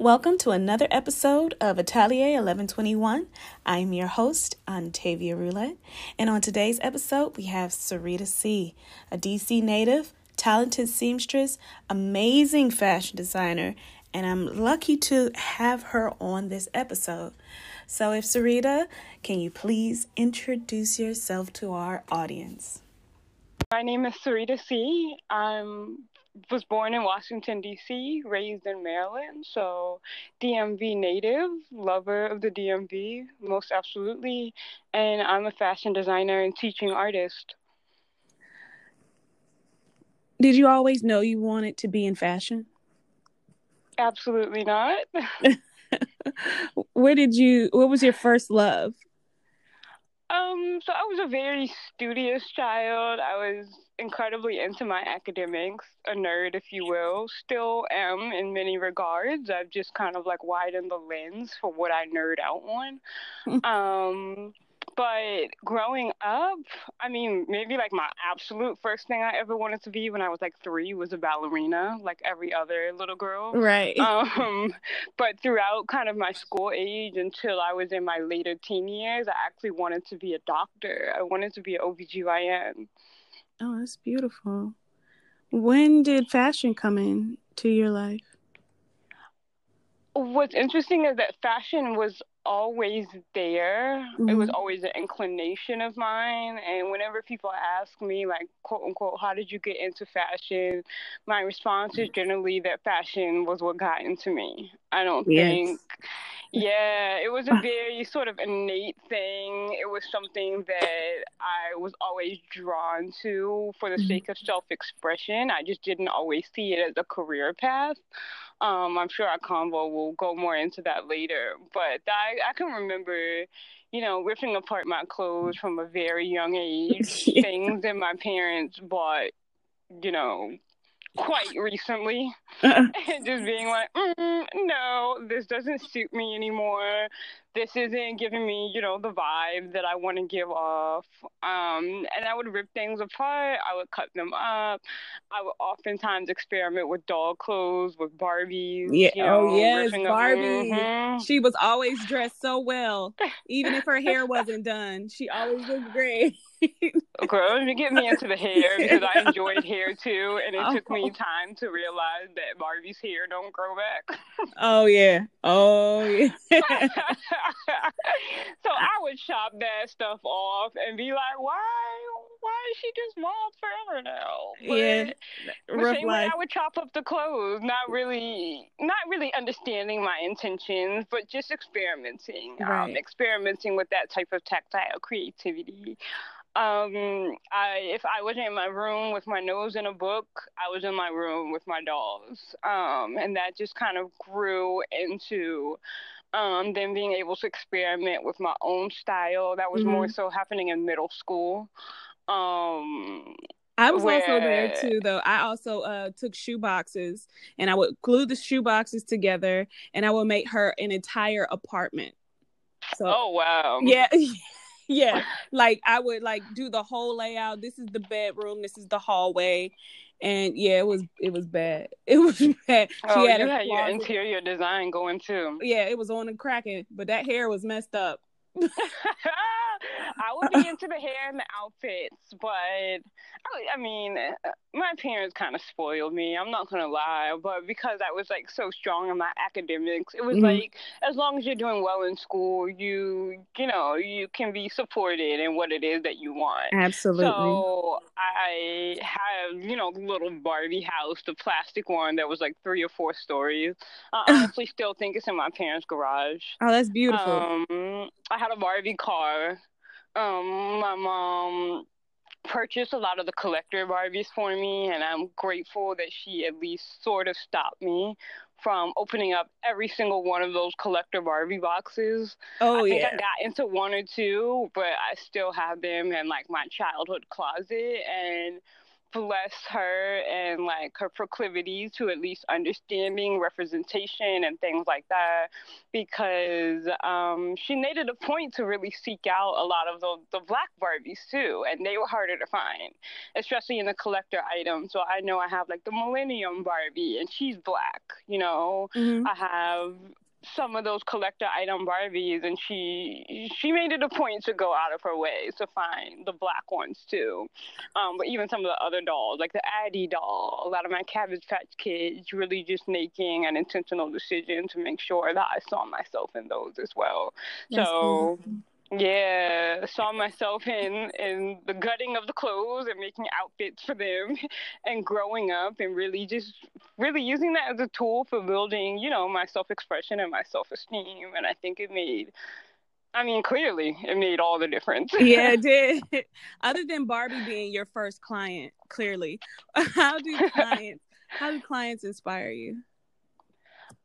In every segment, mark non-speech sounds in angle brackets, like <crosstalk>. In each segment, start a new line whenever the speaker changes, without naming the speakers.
Welcome to another episode of Atelier 1121. I'm your host, Antavia Roulette, and on today's episode, we have Sarita C., a DC native, talented seamstress, amazing fashion designer, and I'm lucky to have her on this episode. So, if Sarita, can you please introduce yourself to our audience?
My name is Sarita C. I'm was born in Washington, D.C., raised in Maryland. So, DMV native, lover of the DMV, most absolutely. And I'm a fashion designer and teaching artist.
Did you always know you wanted to be in fashion?
Absolutely not. <laughs> <laughs>
Where did you, what was your first love?
Um, so I was a very studious child. I was incredibly into my academics, a nerd, if you will. Still am in many regards. I've just kind of like widened the lens for what I nerd out on. <laughs> um, but growing up, I mean, maybe like my absolute first thing I ever wanted to be when I was like three was a ballerina, like every other little girl.
Right. <laughs>
Um, but throughout kind of my school age until I was in my later teen years, I actually wanted to be a doctor. I wanted to be an OBGYN.
Oh, that's beautiful. When did fashion come in to your life?
What's interesting is that fashion was always there. Mm-hmm. It was mm-hmm. always an inclination of mine. And whenever people ask me, like, quote unquote, how did you get into fashion? My response is generally that fashion was what got into me. I don't yes. think. Yeah, it was a very sort of innate thing. It was something that I was always drawn to for the mm-hmm. sake of self expression. I just didn't always see it as a career path. Um, I'm sure our convo will go more into that later. But I, I can remember, you know, ripping apart my clothes from a very young age, <laughs> yeah. things that my parents bought, you know, quite recently uh-uh. <laughs> and just being like mm, no this doesn't suit me anymore this isn't giving me you know the vibe that i want to give off. Um, and i would rip things apart i would cut them up i would oftentimes experiment with doll clothes with barbies
yeah you know, oh yes barbie mm-hmm. she was always dressed so well <laughs> even if her hair wasn't done she always looked great <laughs>
Girl, you get me into the hair because I enjoyed hair too, and it oh. took me time to realize that Barbie's hair don't grow back. <laughs>
oh yeah, oh yeah. <laughs> so
I would chop that stuff off and be like, why? Why is she just bald forever now?
But yeah,
the same life. way I would chop up the clothes, not really, not really understanding my intentions, but just experimenting, um, right. um, experimenting with that type of tactile creativity. Um, I if I wasn't in my room with my nose in a book, I was in my room with my dolls. Um, and that just kind of grew into um, then being able to experiment with my own style. That was mm-hmm. more so happening in middle school. Um,
I was where... also there too, though. I also uh, took shoe boxes and I would glue the shoe boxes together, and I would make her an entire apartment.
So, oh wow,
yeah. <laughs> yeah, like I would like do the whole layout. This is the bedroom. This is the hallway, and yeah, it was it was bad. <laughs> It was bad.
Oh, she had, you had your interior design going too.
Yeah, it was on and cracking, but that hair was messed up. <laughs>
I would be into the hair and the outfits, but I, I mean, my parents kind of spoiled me. I'm not gonna lie, but because I was like so strong in my academics, it was mm-hmm. like as long as you're doing well in school, you you know you can be supported in what it is that you want.
Absolutely.
So I have you know little Barbie house, the plastic one that was like three or four stories. I <laughs> honestly still think it's in my parents' garage.
Oh, that's beautiful.
Um, I had a Barbie car um, my mom purchased a lot of the collector Barbies for me, and I'm grateful that she at least sort of stopped me from opening up every single one of those collector Barbie boxes.
Oh
I think
yeah.
I got into one or two, but I still have them in like my childhood closet and bless her and like her proclivities to at least understanding representation and things like that because um, she made it a point to really seek out a lot of the, the black barbies too and they were harder to find especially in the collector items so i know i have like the millennium barbie and she's black you know mm-hmm. i have some of those collector item Barbies, and she she made it a point to go out of her way to find the black ones too. Um, but even some of the other dolls, like the Addy doll, a lot of my Cabbage Patch Kids, really just making an intentional decision to make sure that I saw myself in those as well. That's so. Yeah, saw myself in in the gutting of the clothes and making outfits for them, <laughs> and growing up and really just really using that as a tool for building, you know, my self expression and my self esteem. And I think it made, I mean, clearly it made all the difference.
yeah, it <laughs> did. <laughs> Other than Barbie being your first client, clearly, how do clients how do clients inspire you?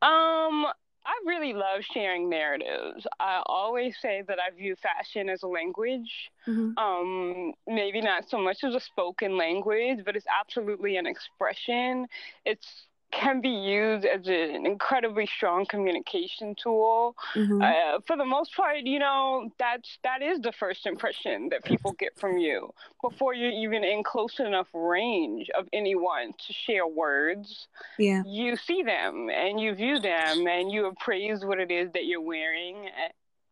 Um, I really love sharing narratives. I always say that I view fashion as a language. Mm-hmm. Um, maybe not so much as a spoken language, but it's absolutely an expression. It's can be used as an incredibly strong communication tool. Mm-hmm. Uh, for the most part, you know, that's that is the first impression that people get from you before you're even in close enough range of anyone to share words.
Yeah.
You see them and you view them and you appraise what it is that you're wearing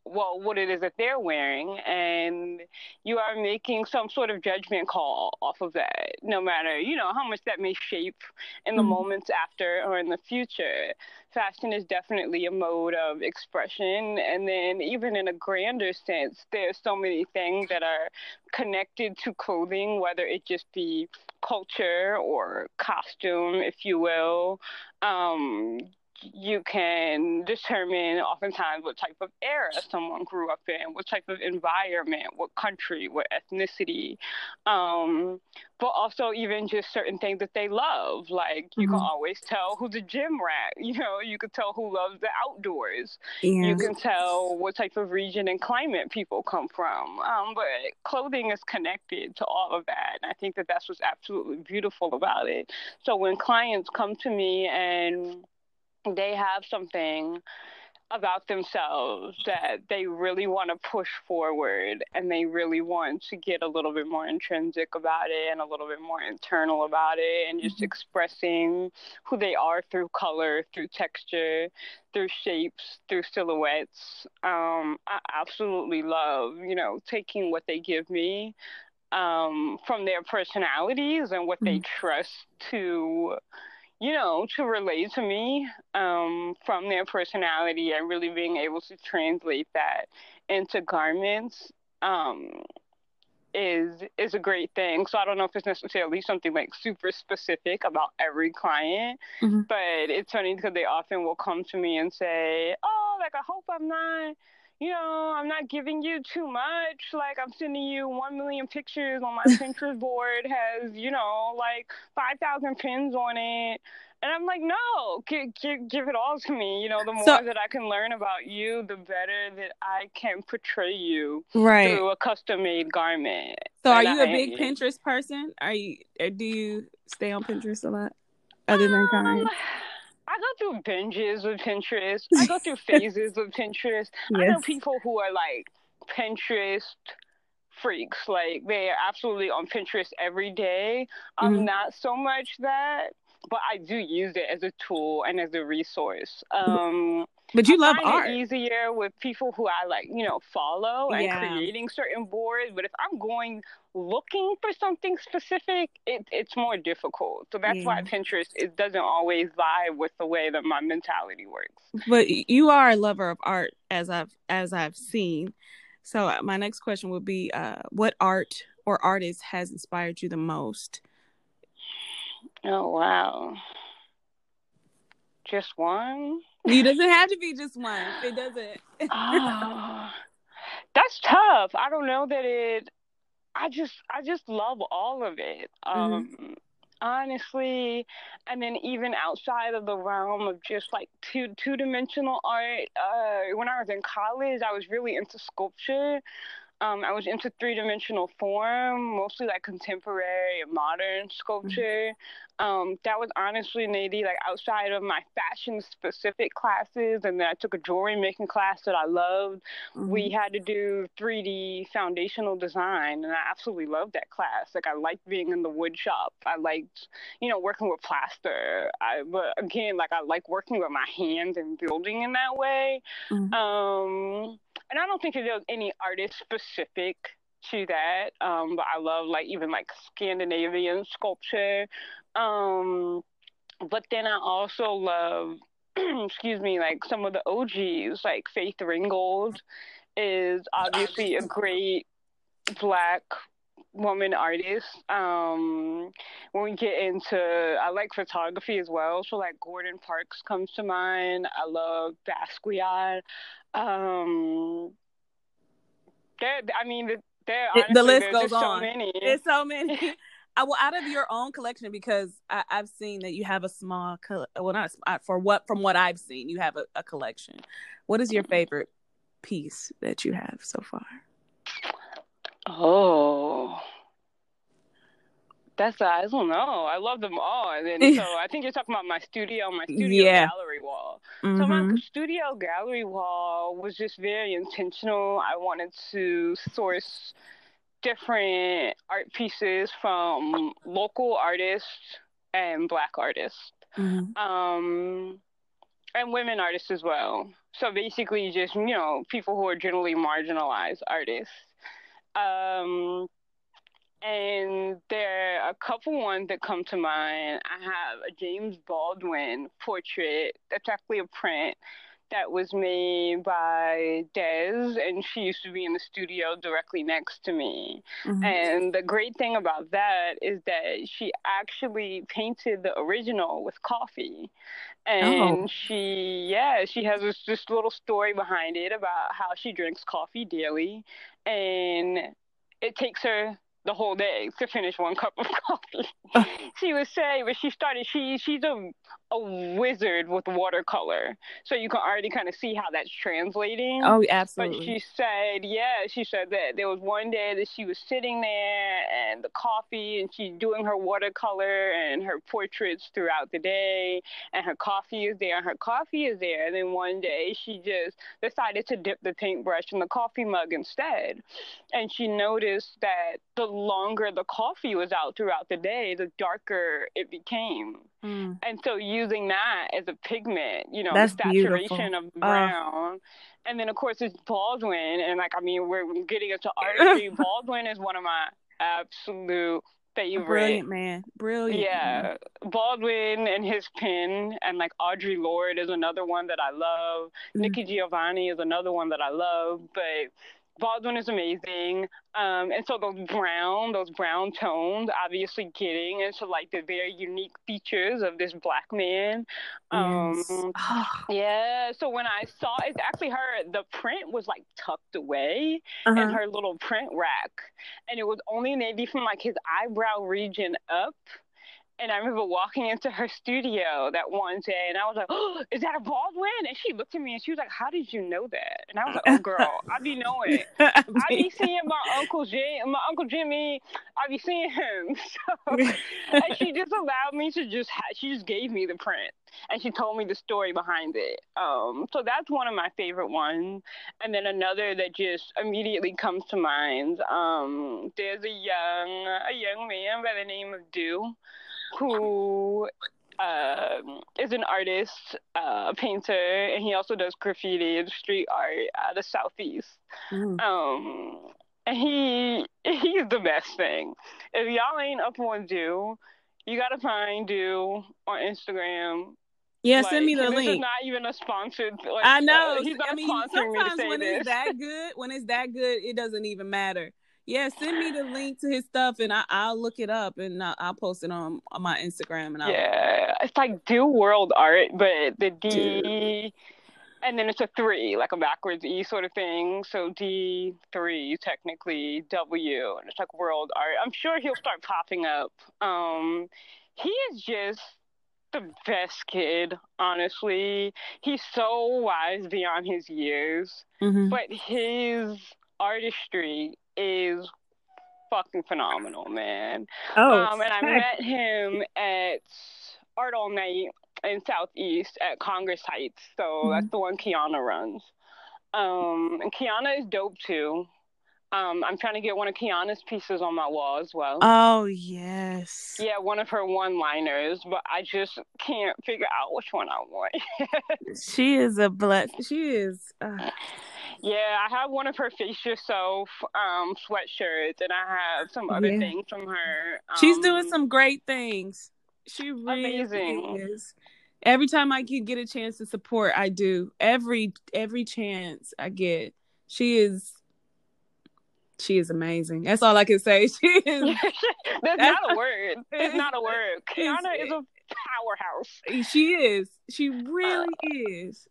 well what it is that they're wearing and you are making some sort of judgment call off of that no matter you know how much that may shape in the mm-hmm. moments after or in the future fashion is definitely a mode of expression and then even in a grander sense there's so many things that are connected to clothing whether it just be culture or costume if you will um, you can determine oftentimes what type of era someone grew up in, what type of environment, what country, what ethnicity, um, but also even just certain things that they love. Like you mm-hmm. can always tell who's a gym rat. <laughs> You know, you can tell who loves the outdoors. Yeah. You can tell what type of region and climate people come from. Um, but clothing is connected to all of that, and I think that that's what's absolutely beautiful about it. So when clients come to me and they have something about themselves that they really want to push forward and they really want to get a little bit more intrinsic about it and a little bit more internal about it and just mm-hmm. expressing who they are through color, through texture, through shapes, through silhouettes. Um, I absolutely love, you know, taking what they give me um, from their personalities and what mm-hmm. they trust to you know, to relate to me um, from their personality and really being able to translate that into garments um, is is a great thing. So I don't know if it's necessarily something like super specific about every client, mm-hmm. but it's funny because they often will come to me and say, "Oh, like I hope I'm not." You know, I'm not giving you too much. Like, I'm sending you 1 million pictures on my <laughs> Pinterest board, has, you know, like 5,000 pins on it. And I'm like, no, give, give, give it all to me. You know, the more so, that I can learn about you, the better that I can portray you right. through a custom made garment.
So, are you I, a big Pinterest person? Are you? Do you stay on Pinterest a lot, other than um,
I go through binges with Pinterest. I go through <laughs> phases with Pinterest. Yes. I know people who are like Pinterest freaks. Like they are absolutely on Pinterest every day. I'm mm-hmm. not so much that, but I do use it as a tool and as a resource. Um,
but you love art.
easier with people who I like, you know, follow and yeah. creating certain boards. But if I'm going looking for something specific, it, it's more difficult. So that's yeah. why Pinterest it doesn't always vibe with the way that my mentality works.
But you are a lover of art, as I've as I've seen. So uh, my next question would be, uh, what art or artist has inspired you the most?
Oh wow, just one.
It doesn't have to be just one. It doesn't. oh,
that's tough. I don't know that it. I just, I just love all of it. Mm-hmm. Um, mm-hmm. Honestly, and then even outside of the realm of just like two two dimensional art, uh, when I was in college, I was really into sculpture. Um, I was into three dimensional form, mostly like contemporary and modern sculpture. Mm-hmm. Um, that was honestly maybe like outside of my fashion specific classes, and then I took a jewelry making class that I loved. Mm-hmm. We had to do 3D foundational design, and I absolutely loved that class. Like I liked being in the wood shop. I liked, you know, working with plaster. I, but again, like I like working with my hands and building in that way. Mm-hmm. Um, and I don't think there's any artist specific to that. Um, but I love like even like Scandinavian sculpture. Um, but then I also love, <clears throat> excuse me, like some of the OGs, like Faith Ringgold is obviously a great black woman artist. Um, when we get into, I like photography as well. So like Gordon Parks comes to mind. I love Basquiat. Um, there, I mean, there. Honestly,
the list goes on. So many. It's so many. I, well, out of your own collection, because I, have seen that you have a small, well, not for what from what I've seen, you have a, a collection. What is your favorite piece that you have so far?
Oh, that's I don't know. I love them all. And then so <laughs> I think you're talking about my studio, my studio yeah. gallery wall. Mm-hmm. So my mm-hmm. studio gallery wall was just very intentional. I wanted to source different art pieces from local artists and black artists. Mm-hmm. Um and women artists as well. So basically just, you know, people who are generally marginalized artists. Um, and there are a couple ones that come to mind. I have a James Baldwin portrait that's actually a print that was made by Des, and she used to be in the studio directly next to me. Mm-hmm. And the great thing about that is that she actually painted the original with coffee. And oh. she, yeah, she has this, this little story behind it about how she drinks coffee daily. And it takes her the whole day to finish one cup of <laughs> coffee. <laughs> she was saying, but she started. She she's a a wizard with watercolor, so you can already kind of see how that's translating.
Oh, absolutely.
But she said, yeah, she said that there was one day that she was sitting there and the coffee, and she's doing her watercolor and her portraits throughout the day, and her coffee is there, and her coffee is there. And then one day she just decided to dip the paintbrush in the coffee mug instead, and she noticed that the longer the coffee was out throughout the day, the darker it became. Mm. And so using that as a pigment, you know, That's the saturation beautiful. of brown. And then of course it's Baldwin and like I mean we're getting into artistry. <laughs> Baldwin is one of my absolute favorite.
Brilliant man. Brilliant.
Yeah. Man. Baldwin and his pen and like Audre Lorde is another one that I love. Mm. Nikki Giovanni is another one that I love. But Baldwin is amazing. Um, and so those brown, those brown tones, obviously getting into like the very unique features of this black man. Um, yes. yeah. So when I saw it's actually her, the print was like tucked away uh-huh. in her little print rack, and it was only maybe from like his eyebrow region up. And I remember walking into her studio that one day, and I was like, "Oh, <gasps> is that a Baldwin?" And she looked at me and she was like, "How did you know that?" And I was like, "Oh, girl, I be knowing. <laughs> I be seeing my uncle Jim, my uncle Jimmy. I be seeing him." <laughs> So, <laughs> and she just allowed me to just. Ha- she just gave me the print, and she told me the story behind it. Um, so that's one of my favorite ones. And then another that just immediately comes to mind. Um, there's a young a young man by the name of Dew who uh, is an artist, uh, a painter, and he also does graffiti and street art out of the Southeast. Mm. Um, and he he's the best thing. If y'all ain't up on Do, you gotta find Do on Instagram.
Yeah, like, send me the link.
This is not even a sponsored. Like,
I know.
Uh, he's not I
mean,
sponsoring
sometimes
me
when
this.
it's that good, when it's that good, it doesn't even matter yeah, send me the link to his stuff and I, will look it up and I'll, I'll, post it on, on my Instagram. And I'll,
yeah, it's like Dew World Art, but the D, Dude. and then it's a three, like a backwards E sort of thing. So D three technically W, and it's like World Art. I'm sure he'll start popping up. Um, he is just the best kid, honestly. He's so wise beyond his years, mm-hmm. but his artistry is fucking phenomenal, man.
Oh,
um, and I met him at Art All Night in Southeast at Congress Heights. So mm-hmm. that's the one Kiana runs. Um, and Kiana is dope too. Um, I'm trying to get one of Kiana's pieces on my wall as well.
Oh yes.
Yeah, one of her one-liners, but I just can't figure out which one I want. <laughs>
she is a bless. She is. Uh...
Yeah, I have one of her face yourself um, sweatshirts, and I have some other yeah. things from her.
Um, She's doing um, some great things. She really amazing. is. Every time I can get a chance to support, I do. Every every chance I get, she is she is amazing. That's all I can say. <laughs> She is. <laughs>
That's not a word. It's not a <laughs> word. Kiana is a powerhouse.
She is. She really uh, is.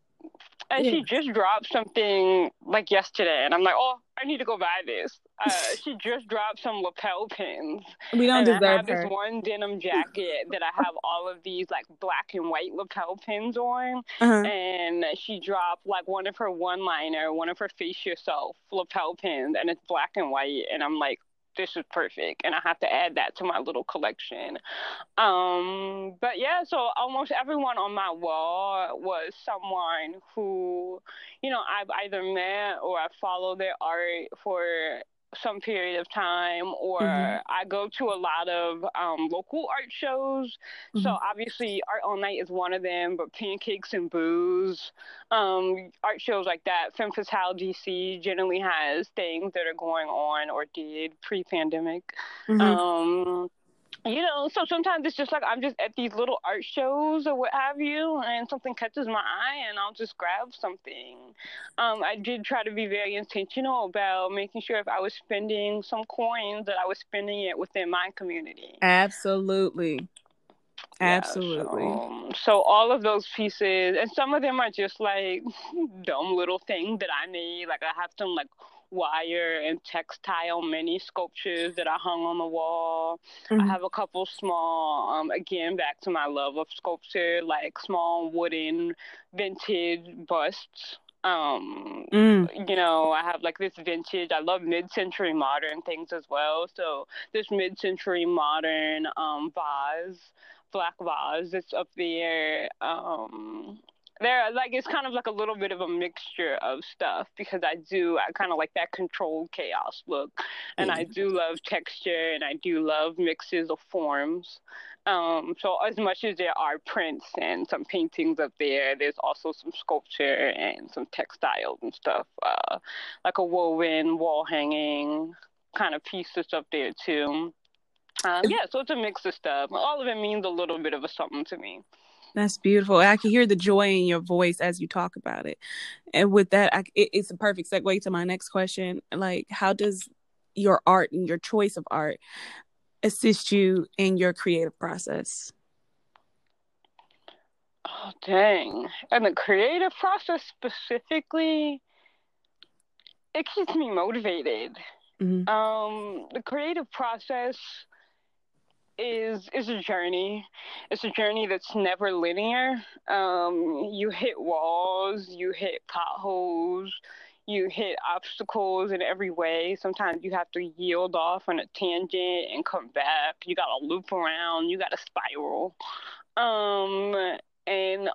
And yeah. she just dropped something like yesterday, and I'm like, oh, I need to go buy this. Uh, <laughs> she just dropped some lapel pins.
We don't deserve I
have her. this one denim jacket that I have all of these like black and white lapel pins on, uh-huh. and she dropped like one of her one liner, one of her face yourself lapel pins, and it's black and white, and I'm like, this is perfect and i have to add that to my little collection. Um but yeah so almost everyone on my wall was someone who you know i've either met or i follow their art for some period of time or mm-hmm. I go to a lot of um, local art shows. Mm-hmm. So obviously Art All Night is one of them, but Pancakes and Booze, um, art shows like that. Femme Fatale DC generally has things that are going on or did pre-pandemic. Mm-hmm. Um, you know, so sometimes it's just like I'm just at these little art shows or what have you, and something catches my eye, and I'll just grab something. Um, I did try to be very intentional about making sure if I was spending some coins that I was spending it within my community.
Absolutely. Absolutely.
Yeah, so, so, all of those pieces, and some of them are just like <laughs> dumb little things that I made. Like I have some like wire and textile mini sculptures that I hung on the wall. Mm-hmm. I have a couple small, um, again, back to my love of sculpture, like small wooden vintage busts. Um, mm. you know, I have like this vintage. I love mid-century modern things as well. So this mid-century modern um, vase, black vase, that's up there. Um, there like it's kind of like a little bit of a mixture of stuff because I do I kind of like that controlled chaos look. And I do love texture and I do love mixes of forms. Um, so as much as there are prints and some paintings up there there's also some sculpture and some textiles and stuff uh, like a woven wall hanging kind of pieces up there too. Um, yeah so it's a mix of stuff. All of it means a little bit of a something to me
that's beautiful. I can hear the joy in your voice as you talk about it. And with that, I, it, it's a perfect segue to my next question. Like, how does your art and your choice of art assist you in your creative process?
Oh, dang. And the creative process specifically, it keeps me motivated. Mm-hmm. Um, the creative process is is a journey. It's a journey that's never linear. Um, you hit walls, you hit potholes, you hit obstacles in every way. Sometimes you have to yield off on a tangent and come back. You got to loop around. You got to spiral. Um, and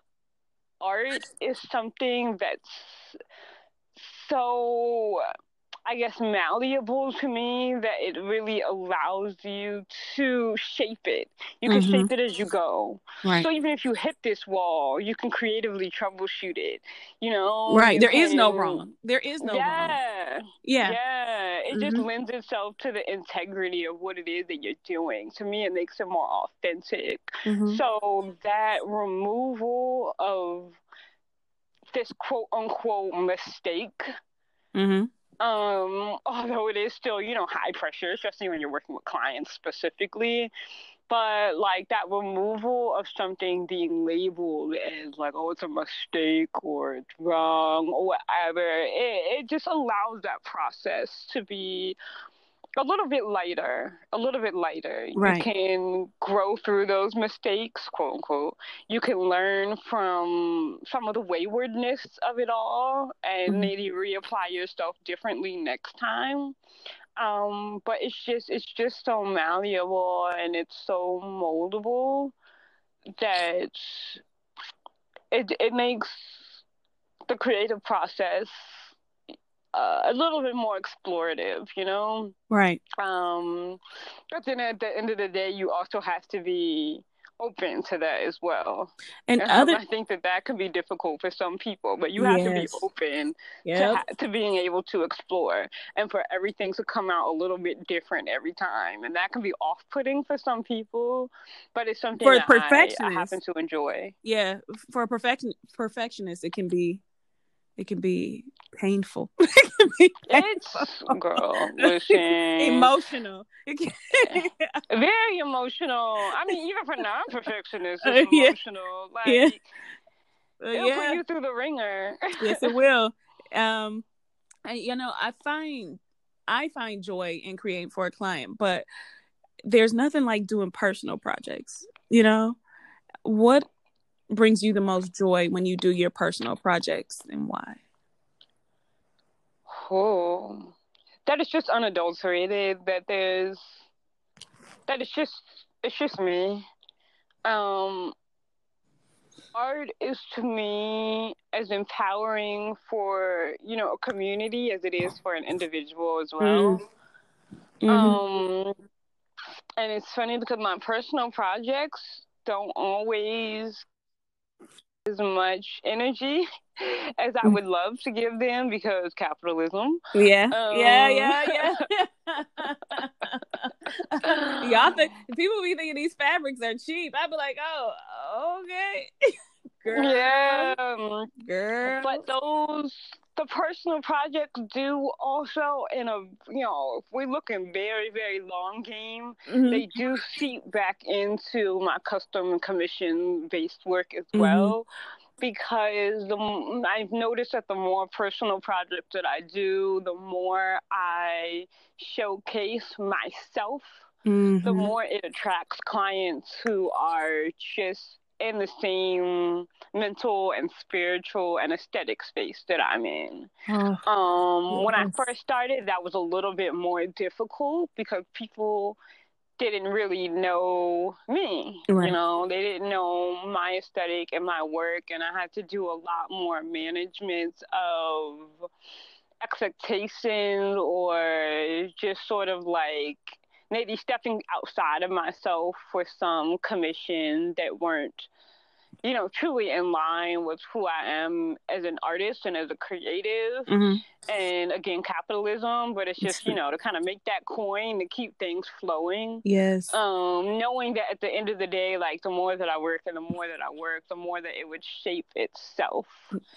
art is something that's so I guess, malleable to me that it really allows you to shape it. You can mm-hmm. shape it as you go. Right. So even if you hit this wall, you can creatively troubleshoot it. You know?
Right. There
can,
is no wrong. There is no
yeah,
wrong. Yeah.
Yeah. It mm-hmm. just lends itself to the integrity of what it is that you're doing. To me, it makes it more authentic. Mm-hmm. So that removal of this quote unquote mistake. Mm-hmm um, although it is still, you know, high pressure, especially when you're working with clients specifically. But like that removal of something being labeled as like, oh, it's a mistake or it's wrong or whatever, it, it just allows that process to be a little bit lighter, a little bit lighter.
Right.
You can grow through those mistakes, quote unquote. You can learn from some of the waywardness of it all and
Mhm.
maybe reapply yourself differently next time. Um, but it's just it's just so malleable and it's so moldable that it it makes the creative process uh, a little bit more explorative, you know.
Right.
Um, but then at the end of the day, you also have to be open to that as well.
And
Um,
other
I think that that can be difficult for some people, but you have to be
Yes.
open to, ha- to being able to explore and for everything to come out a little bit different every time. And that can be off putting for some people, but it's something
For
that I, I happen to enjoy.
Yeah. For a perfection perfectionist, it can be it can be painful. <laughs> it can be
It's, <laughs> girl, <laughs> listen.
emotional. Can-
very emotional. I mean, even for non-perfectionists,
Uh,
it's
yeah.
emotional. Like,
Yeah. Uh,
it'll
yeah.
put you through the ringer.
yes, it will. Um, I, you know, I find I find joy in creating for a client, but there's nothing like doing personal projects. You know, what brings you the most joy when you do your personal projects, and why?
Oh, that is just unadulterated. That there's that it's just it's just me. Um, art is to me as empowering for you know a community as it is for an individual as well.
Mhm.
Um, and it's funny because my personal projects don't always as much energy <laughs> as I
Mm.
would love to give them because capitalism.
yeah, yeah,
Um,
yeah, yeah. <laughs> <laughs> Y'all think people be thinking these fabrics are cheap. I'd be like, oh, okay, girl,
Yeah. um,
girl.
But those the personal projects do also in a you know, if we look in very, very long game,
Mhm.
they do seep back into my custom commission based work as
Mhm.
well. Because the, I've noticed that the more personal projects that I do, the more I showcase myself, the
Mhm.
more it attracts clients who are just in the same mental and spiritual and aesthetic space that I'm in.
Oh,
Um, when I first started, that was a little bit more difficult because people didn't really know me.
Right.
You know, they didn't know my aesthetic and my work, and I had to do a lot more management of expectations or just sort of like maybe stepping outside of myself for some commission that weren't you know truly in line with who I am as an artist and as a creative
Mhm.
and again capitalism but it's just you know to kind of make that coin to keep things flowing
Yes.
um knowing that at the end of the day like the more that I work and the more that I work the more that it would shape itself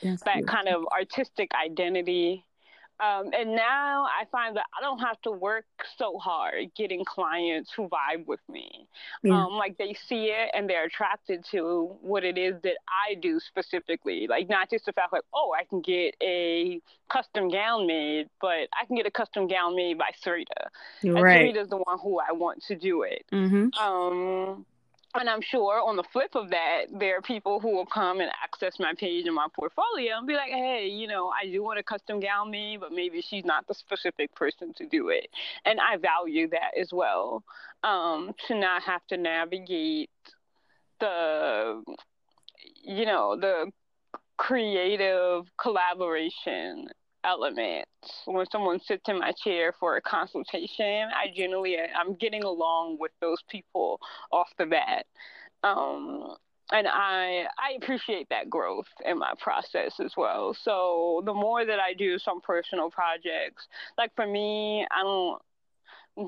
That's
that
beautiful.
kind of artistic identity. Um, and now I find that I don't have to work so hard getting clients who vibe with me.
Yeah.
Um, like they see it and they're attracted to what it is that I do specifically. Like not just the fact like, oh, I can get a custom gown made, but I can get a custom gown made by Sarita. And
right.
Sarita's the one who I want to do it.
Mm-hmm.
Um, and I'm sure on the flip of that, there are people who will come and access my page and my portfolio and be like, hey, you know, I do want a custom gown made, but maybe she's not the specific person to do it. And I value that as well. Um, to not have to navigate the, you know, the creative collaboration element when someone sits in my chair for a consultation i generally i'm getting along with those people off the bat. Um, and i i appreciate that growth in my process as well. So the more that i do some personal projects like for me i don't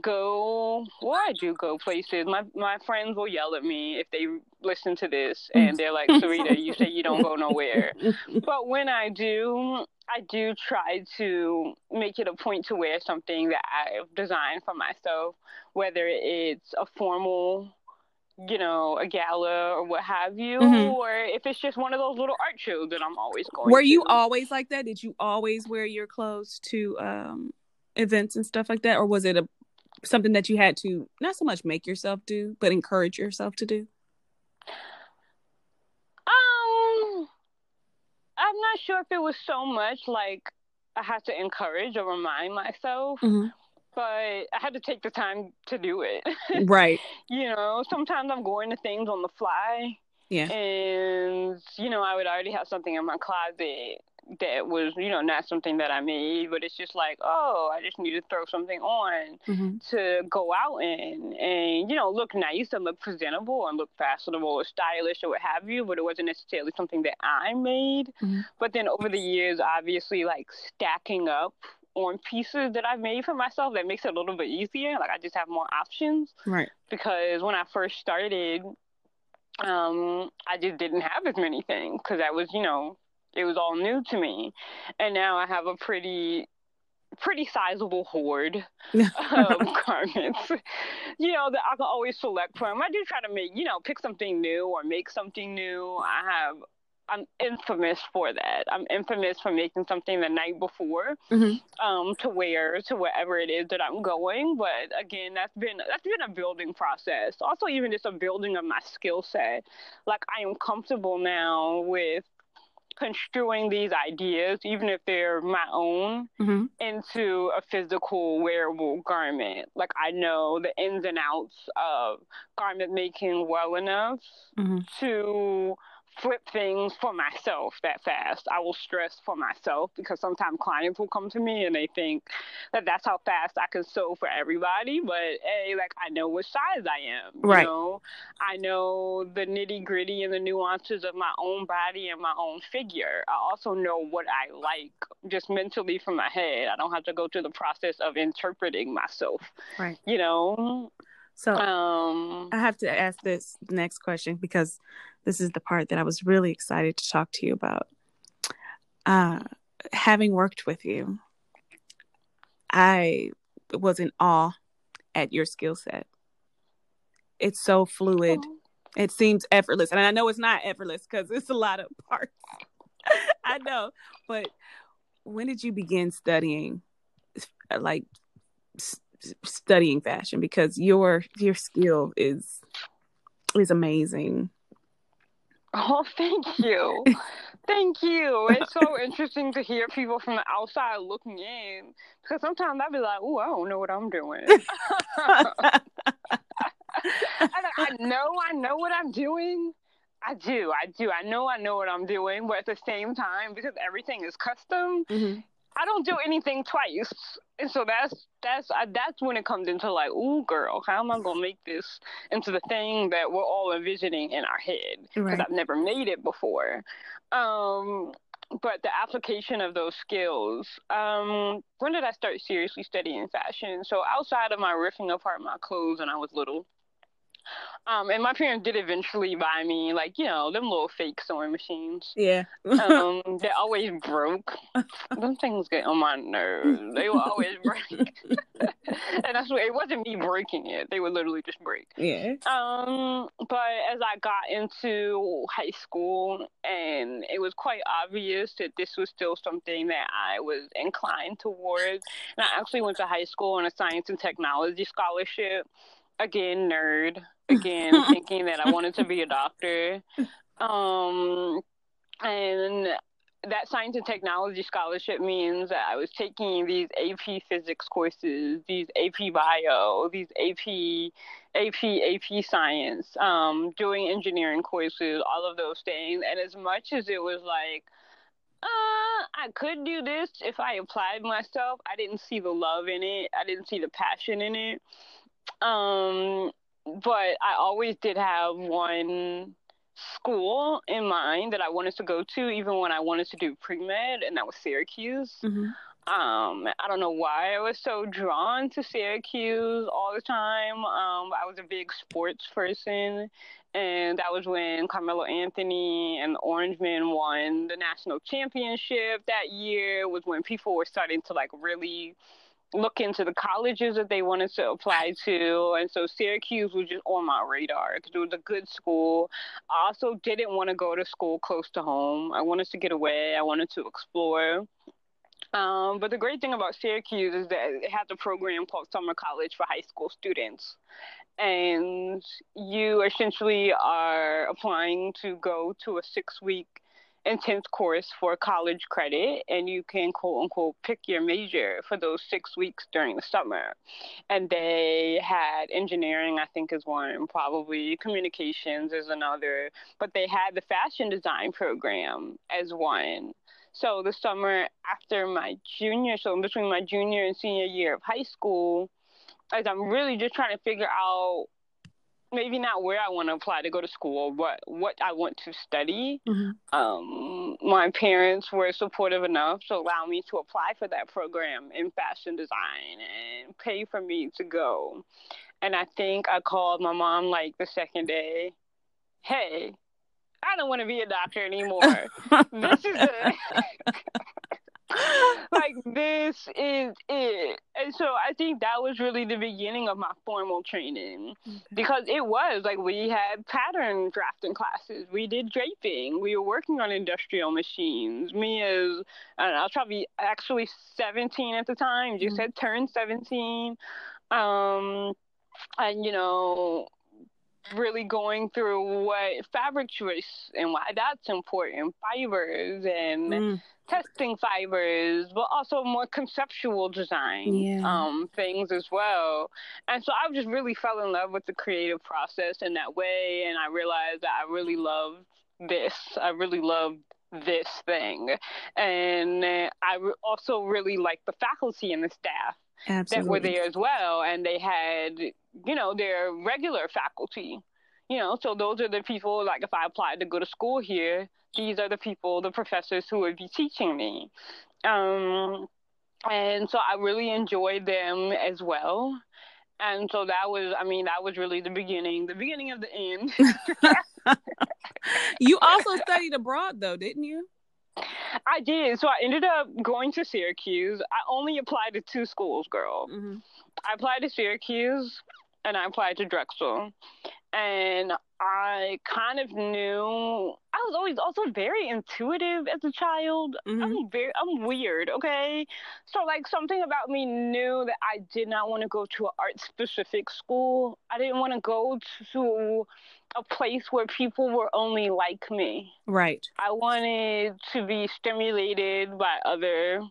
go well i do go places my my friends will yell at me if they listen to this <laughs> and they're like sarita you say you don't go nowhere <laughs> but when I do, I do try to make it a point to wear something that I've designed for myself, whether it's a formal, you know, a gala or what have you,
Mhm.
or if it's just one of those little art shows that I'm always going
Were you
to.
always like that? Did you always wear your clothes to um events and stuff like that, or was it a something that you had to not so much make yourself do, but encourage yourself to do?
Um, I'm not sure if it was so much like I had to encourage or remind myself. Mm-hmm. But I had to take the time to do it. <laughs>
Right.
you know, sometimes I'm going to things on the fly.
Yeah.
And, you know, I would already have something in my closet that was, you know, not something that I made, but it's just like, oh, I just need to throw something on mm-hmm. to go out in and, you know, look nice and look presentable and look fashionable or stylish or what have you, but it wasn't necessarily something that I made. Mm-hmm. But then over the years, obviously, like stacking up on pieces that I've made for myself that makes it a little bit easier. Like I just have more options.
Right.
Because when I first started, um, I just didn't have as many things because I was, you know, it was all new to me. And now I have a pretty pretty sizable hoard <laughs> of <laughs> garments. You know, that I can always select from. I do try to make, you know, pick something new or make something new. I have I'm infamous for that. I'm infamous for making something the night before mm-hmm. um, to wear to wherever it is that I'm going. But again, that's been that's been a building process. Also, even just a building of my skill set. Like I am comfortable now with construing these ideas, even if they're my own, mm-hmm. into a physical wearable garment. Like I know the ins and outs of garment making well enough mm-hmm. to flip things for myself that fast. I will stress for myself because sometimes clients will come to me and they think that that's how fast I can sew for everybody. But hey, like I know what size I am.
Right.
You know, I know the nitty gritty and the nuances of my own body and my own figure. I also know what I like just mentally from my head. I don't have to go through the process of interpreting myself.
Right.
You know.
So um, I have to ask this next question because this is the part that I was really excited to talk to you about. Uh, having worked with you, I was in awe at your skill set. It's so fluid. It seems effortless. And I know it's not effortless because it's a lot of parts. <laughs> I know. But when did you begin studying like s- studying fashion because your your skill is is amazing. <laughs>
Oh, thank you. thank you. It's so interesting to hear people from the outside looking in because sometimes I'd be like, oh, I don't know what I'm doing. <laughs> I, I know I know what I'm doing. I do, I do. I know I know what I'm doing, but at the same time, because everything is custom, mm-hmm. I don't do anything twice, and so that's that's uh, that's when it comes into like, ooh, girl, how am I gonna make this into the thing that we're all envisioning in our head? Because right. I've never made it before. Um, but the application of those skills. Um, when did I start seriously studying fashion? So outside of my ripping apart my clothes when I was little, um, and my parents did eventually buy me like you know them little fake sewing machines.
Yeah.
um, <laughs> they always broke. them things get on my nerves. They will always <laughs> break. <laughs> and that's what it wasn't me breaking it. They would literally just break.
Yeah.
Um, but as I got into high school, and it was quite obvious that this was still something that I was inclined towards, and I actually went to high school on a science and technology scholarship again nerd again thinking that I wanted to be a doctor. Um, and that science and technology scholarship means that I was taking these AP physics courses, these AP bio, these AP AP AP science, um, doing engineering courses, all of those things. And as much as it was like, uh, I could do this if I applied myself, I didn't see the love in it. I didn't see the passion in it. Um, but I always did have one school in mind that I wanted to go to, even when I wanted to do pre med, and that was Syracuse. Mm-hmm. Um, I don't know why I was so drawn to Syracuse all the time. Um, I was a big sports person, and that was when Carmelo Anthony and the Orange Men won the national championship that year. Was when people were starting to like really look into the colleges that they wanted to apply to. And so Syracuse was just on my radar because it was a good school. I also didn't want to go to school close to home. I wanted to get away, I wanted to explore. Um, but the great thing about Syracuse is that it has a program called Summer College for high school students. And you essentially are applying to go to a six week intense course for college credit and you can quote unquote pick your major for those six weeks during the summer. And they had engineering i think is one. Probably communications is another. But they had the fashion design program as one. So the summer after my junior so in between my junior and senior year of high school as i'm really just trying to figure out maybe not where I want to apply to go to school, but what I want to study. Mm-hmm. Um, my parents were supportive enough to allow me to apply for that program in fashion design and pay for me to go. And I think I called my mom like the second day, hey, I don't want to be a doctor anymore. <laughs> this is a <laughs> <laughs> like this is it. And so I think that was really the beginning of my formal training because it was like we had pattern drafting classes, we did draping, we were working on industrial machines. Me as I, I was probably actually 17 at the time, just mm-hmm. had turned 17. Um, and you know, really going through what fabric choice and why that's important, fibers and mm testing fibers, but also more conceptual design yeah. um, things as well. And so I just really fell in love with the creative process in that way. And I realized that I really loved this. I really loved this thing. And I also really liked the faculty and the staff. Absolutely. that were there as well and they had you know their regular faculty you know so those are the people like if i applied to go to school here these are the people, the professors who would be teaching me. Um, and so I really enjoyed them as well. And so that was, I mean, that was really the beginning, the beginning of the end. <laughs> <laughs>
you also studied abroad, though, didn't you?
I did. So I ended up going to Syracuse. I only applied to two schools, girl. Mm-hmm. I applied to Syracuse and I applied to Drexel. And I kind of knew I was always also very intuitive as a child. Mm-hmm. I'm very I'm weird, okay? So like something about me knew that I did not want to go to an art specific school. I didn't want to go to a place where people were only like me.
Right.
I wanted to be stimulated by other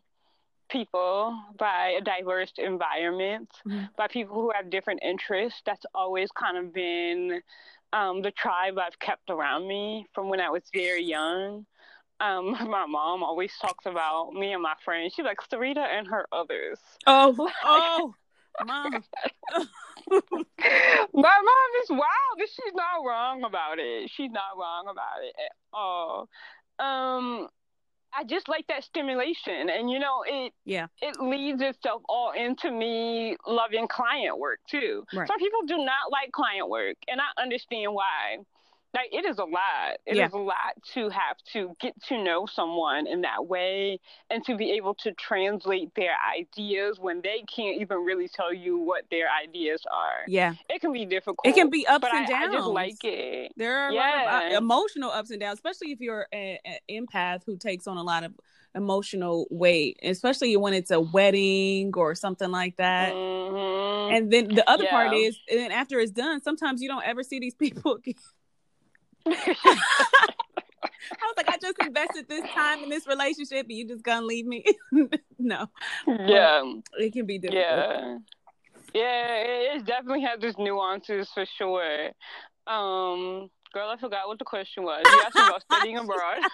people, by a diverse environment, mm-hmm. by people who have different interests. That's always kind of been um, the tribe I've kept around me from when I was very young. Um, <laughs> my mom always talks about me and my friends. She's like Syreeta and her others.
Oh, like, <laughs> oh, mom. <laughs> <laughs>
my mom is wild, but she's not wrong about it. She's not wrong about it at all. Um, I just like that stimulation, and you know, it
yeah,
it leads itself all into me loving client work too. Right. Some people do not like client work, and I understand why like it is a lot. It yeah. is a lot to have to get to know someone in that way and to be able to translate their ideas when they can't even really tell you what their ideas are.
Yeah.
It can be difficult.
It can be ups and I, downs.
I just like it.
There are yeah. of, uh, emotional ups and downs, especially if you're an empath who takes on a lot of emotional weight, especially when it's a wedding or something like that. Mm-hmm. And then the other yeah. part is, and then after it's done, sometimes you don't ever see these <laughs> people. I was like, I just invested this time in this relationship, and you just gonna leave me? <laughs> no.
Yeah,
it can be difficult.
Yeah, yeah, it definitely has its nuances for sure. Um, Girl, I forgot what the question was. You asked about studying <laughs> abroad. <laughs>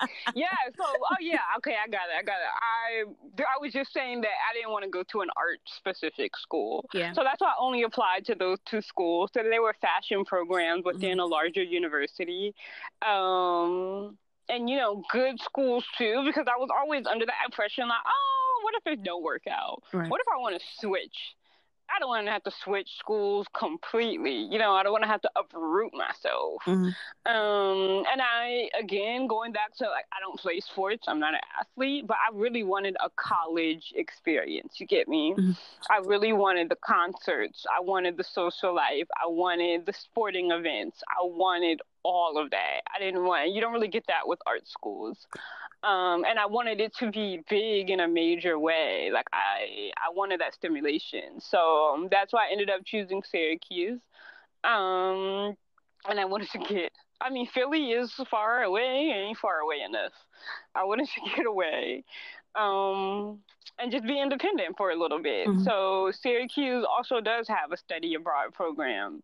<laughs> yeah. So, oh yeah. Okay, I got it. I got it. I I was just saying that I didn't want to go to an art specific school.
Yeah.
So that's why I only applied to those two schools. So they were fashion programs within mm-hmm. a larger university. Um, and you know, good schools too, because I was always under that impression like, oh, what if it don't work out? Right. What if I want to switch? I don't want to have to switch schools completely. You know, I don't want to have to uproot myself. Mm-hmm. Um, and I, again, going back to like, I don't play sports. I'm not an athlete, but I really wanted a college experience. You get me? Mm-hmm. I really wanted the concerts. I wanted the social life. I wanted the sporting events. I wanted all of that. I didn't want. You don't really get that with art schools. Um, and I wanted it to be big in a major way. Like I, I wanted that stimulation. So um, that's why I ended up choosing Syracuse. Um, and I wanted to get. I mean, Philly is far away, ain't far away enough. I wanted to <laughs> get away, um, and just be independent for a little bit. Mm-hmm. So Syracuse also does have a study abroad program,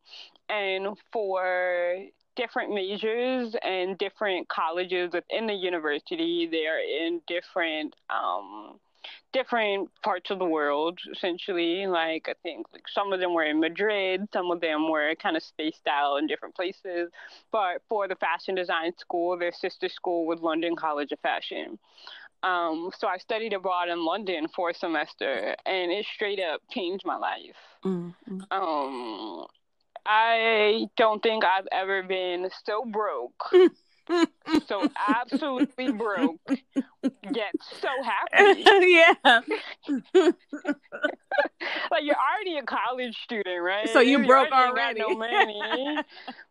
and for different majors and different colleges within the university. They are in different um, different parts of the world, essentially. Like I think like some of them were in Madrid, some of them were kind of spaced out in different places. But for the fashion design school, their sister school was London College of Fashion. Um, so I studied abroad in London for a semester, and it straight up changed my life. Mm-hmm. Um, I don't think I've ever been so broke. so absolutely broke, yet so happy. <laughs>
yeah. <laughs>
like you're already a college student, right?
So you, broke already.
No <laughs> money.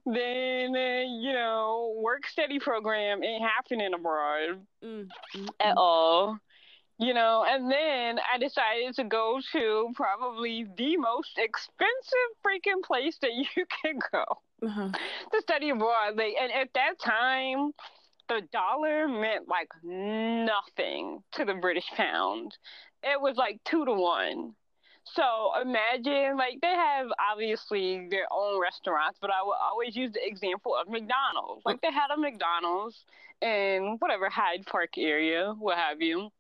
then uh, you know, work study program ain't happening abroad mm-hmm. at all you know, and then I decided to go to probably the most expensive freaking place that <laughs> you can go uh-huh. to study abroad. Like, and at that time, the dollar meant like nothing to the British pound. It was like two to one. So imagine, like, they have obviously their own restaurants, but I will always use the example of McDonald's. Like, they had a McDonald's in whatever Hyde Park area, what have you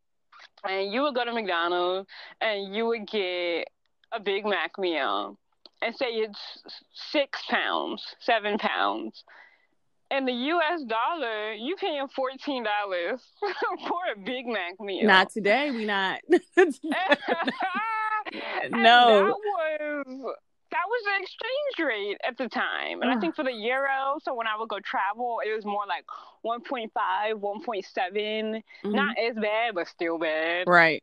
and you would go to McDonald's and you would get a Big Mac meal and say it's six pounds, seven pounds. In the U.S. dollar, you paying fourteen dollars <laughs> for a Big Mac meal.
Not today. We not. <laughs> <laughs>
no. that was that was the exchange rate at the time. And I think for the euro, so when I would go travel, it was more like 1.5, 1.7. Mm-hmm. Not as bad, but still bad.
Right.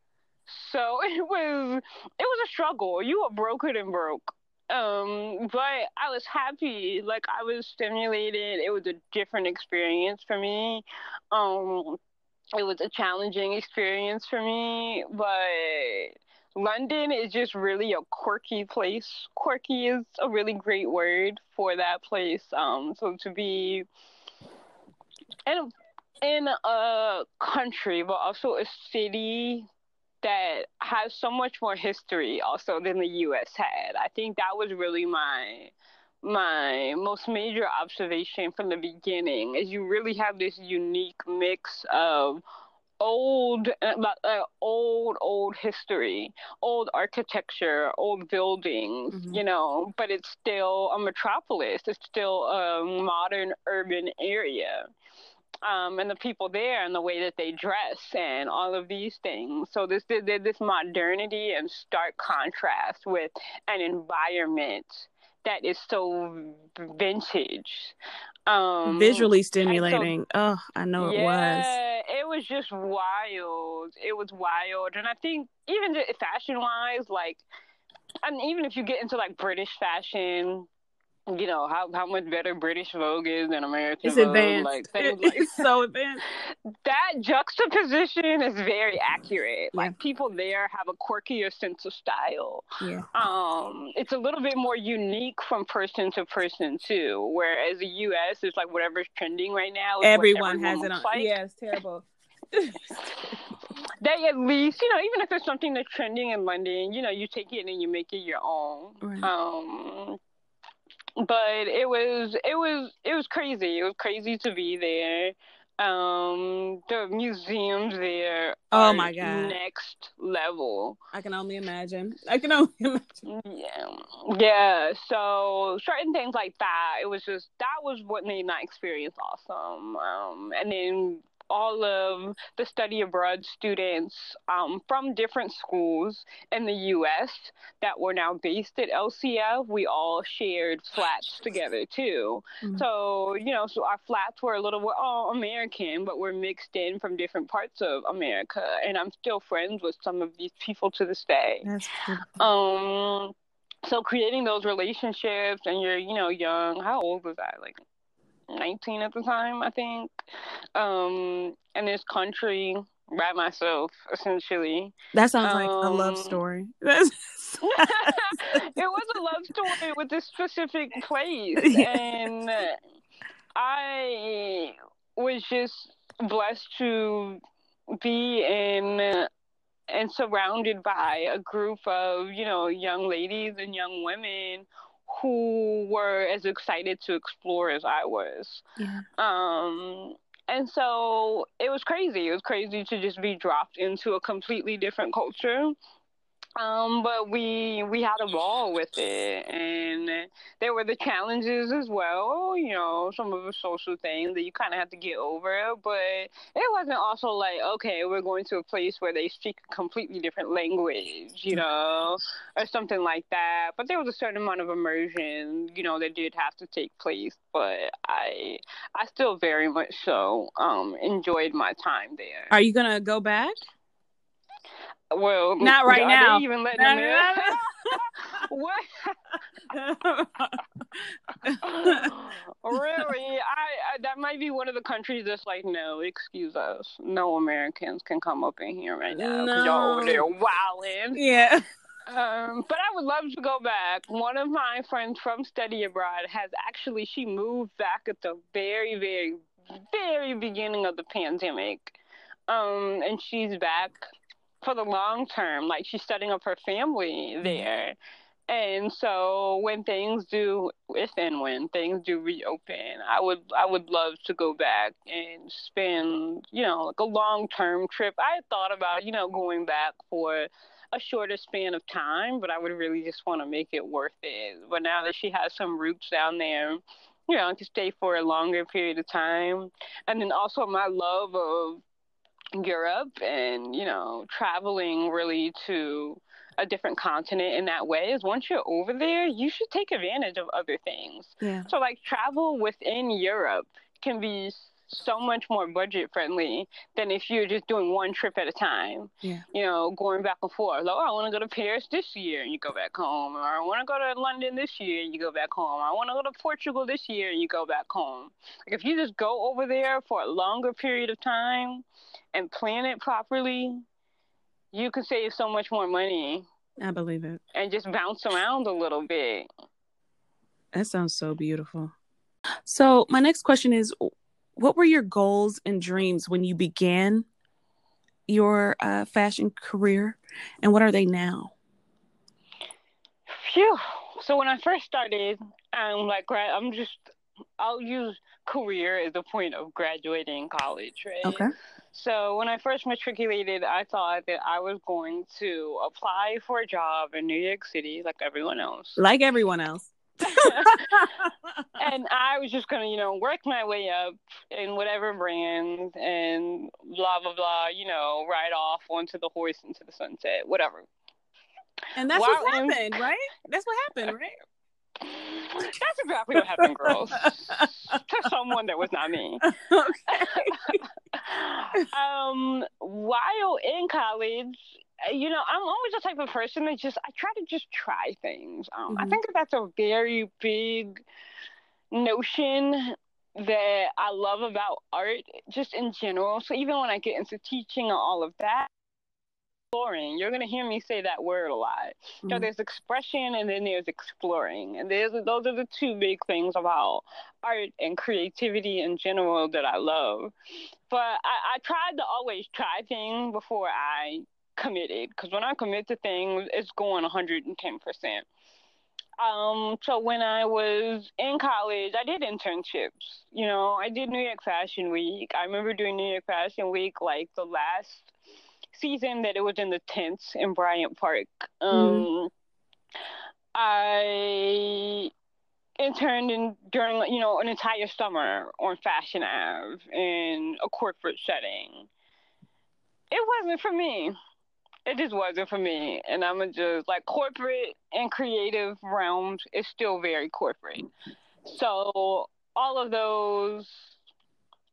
So <laughs> it was it was a struggle. You were broker and broke. Um, but I was happy. Like I was stimulated. It was a different experience for me. Um, it was a challenging experience for me, but London is just really a quirky place. Quirky is a really great word for that place. Um, so to be in a, in a country, but also a city that has so much more history also than the U.S. had. I think that was really my my most major observation from the beginning is you really have this unique mix of old uh, old old history old architecture old buildings mm-hmm. you know but it's still a metropolis it's still a modern urban area um, and the people there and the way that they dress and all of these things. So this this modernity and stark contrast with an environment that is so vintage
um, Visually stimulating. So, oh, I know it
yeah,
was.
It was just wild. It was wild, and I think even fashion wise, like, and even if you get into like British fashion, you know how how much better British Vogue is than American
it's
Vogue.
Advanced.
Like
like it's so advanced. <laughs>
That juxtaposition is very accurate. Yeah. Like people there have a quirkier sense of style.
Yeah.
Um, it's a little bit more unique from person to person too. Whereas the U.S. is like whatever's trending right now.
Everyone,
everyone
has it on.
Like.
Yeah, it's terrible. <laughs> <laughs>
they at least, you know, even if there's something that's trending in London, you know, you take it and you make it your own. Right. Um, but it was it was it was crazy. It was crazy to be there. Um, the museums there.
Oh my god!
Next level.
I can only imagine. I can only <laughs> imagine.
Yeah, yeah. So certain things like that. It was just that was what made my experience awesome. Um, and then all of the study abroad students um, from different schools in the US that were now based at LCF, we all shared flats together too. Mm-hmm. So, you know, so our flats were a little, we're all American, but we're mixed in from different parts of America. And I'm still friends with some of these people to this day.
That's
Um, so creating those relationships and you're, you know, young, how old was I? Like 19 at the time, I think. Um, in this country by myself, essentially.
That sounds um, like a love um, story. <laughs> <laughs>
it was a love story with this specific place. <laughs> And I was just blessed to be in and surrounded by a group of, you know, young ladies and young women who were as excited to explore as I was. Yeah. Um, and so it was crazy. It was crazy to just be dropped into a completely different culture um, but we we had a ball with it, and there were the challenges as well. You know, some of the social things that you kind of have to get over. But it wasn't also like, okay, we're going to a place where they speak a completely different language, you know, or something like that. But there was a certain amount of immersion, you know, that did have to take place. But I I still very much so um enjoyed my time there.
Are you gonna go back?
Well,
not right now.
even letting no, them no, <laughs> <laughs> what? <laughs> really? I, I, that might be one of the countries that's like, no, excuse us, no Americans can come up in here right now because no. y'all over there wilding.
Yeah.
Um, but I would love to go back. One of my friends from study abroad has actually she moved back at the very, very, very beginning of the pandemic. Um, and she's back for the long term. Like she's setting up her family mm-hmm. there. And so when things do, if and when things do reopen, I would I would love to go back and spend you know like a long term trip. I thought about you know going back for a shorter span of time, but I would really just want to make it worth it. But now that she has some roots down there, you know, to stay for a longer period of time, and then also my love of Europe and, you know, traveling really to a different continent in that way is once you're over there, you should take advantage of other things.
Yeah.
So, like, travel within Europe can be so much more budget friendly than if you're just doing one trip at a time.
Yeah.
You know, going back and forth. Like, oh, I want to go to Paris this year and you go back home. Or I want to go to London this year and you go back home. I want to go to Portugal this year and you go back home. Like, if you just go over there for a longer period of time and plan it properly, you could save so much more money.
I believe it.
And just bounce around a little bit.
That sounds so beautiful. So, my next question is what were your goals and dreams when you began your uh, fashion career, and what are they now?
Phew. So when I first started, I'm like, I'm just, I'll use career as the point of graduating college, right?
Okay.
So when I first matriculated, I thought that I was going to apply for a job in New York City, like everyone else.
Like everyone else. <laughs>
and I was just gonna, you know, work my way up in whatever brand and blah blah blah, you know, ride off onto the horse into the sunset, whatever.
And that's what happened, right? That's what happened, right?
That's exactly what happened, girls. to someone that was not me. <laughs> Okay. <laughs> um, while in college, you know, I'm always the type of person that just I try to just try things. Um, mm-hmm. I think that that's a very big notion that I love about art, just in general. So even when I get into teaching and all of that, exploring. You're gonna hear me say that word a lot. Mm-hmm. So there's expression and then there's exploring, and there's those are the two big things about art and creativity in general that I love. But I, I tried to always try things before I committed because when I commit to things, it's going 110%. Um, so when I was in college, I did internships. You know, I did New York Fashion Week. I remember doing New York Fashion Week like the last season that it was in the tents in Bryant Park. Um, mm. I interned in during you know an entire summer on Fashion Ave in a corporate setting. It wasn't for me it just wasn't for me. And I'm just like corporate and creative realms is still very corporate. So all of those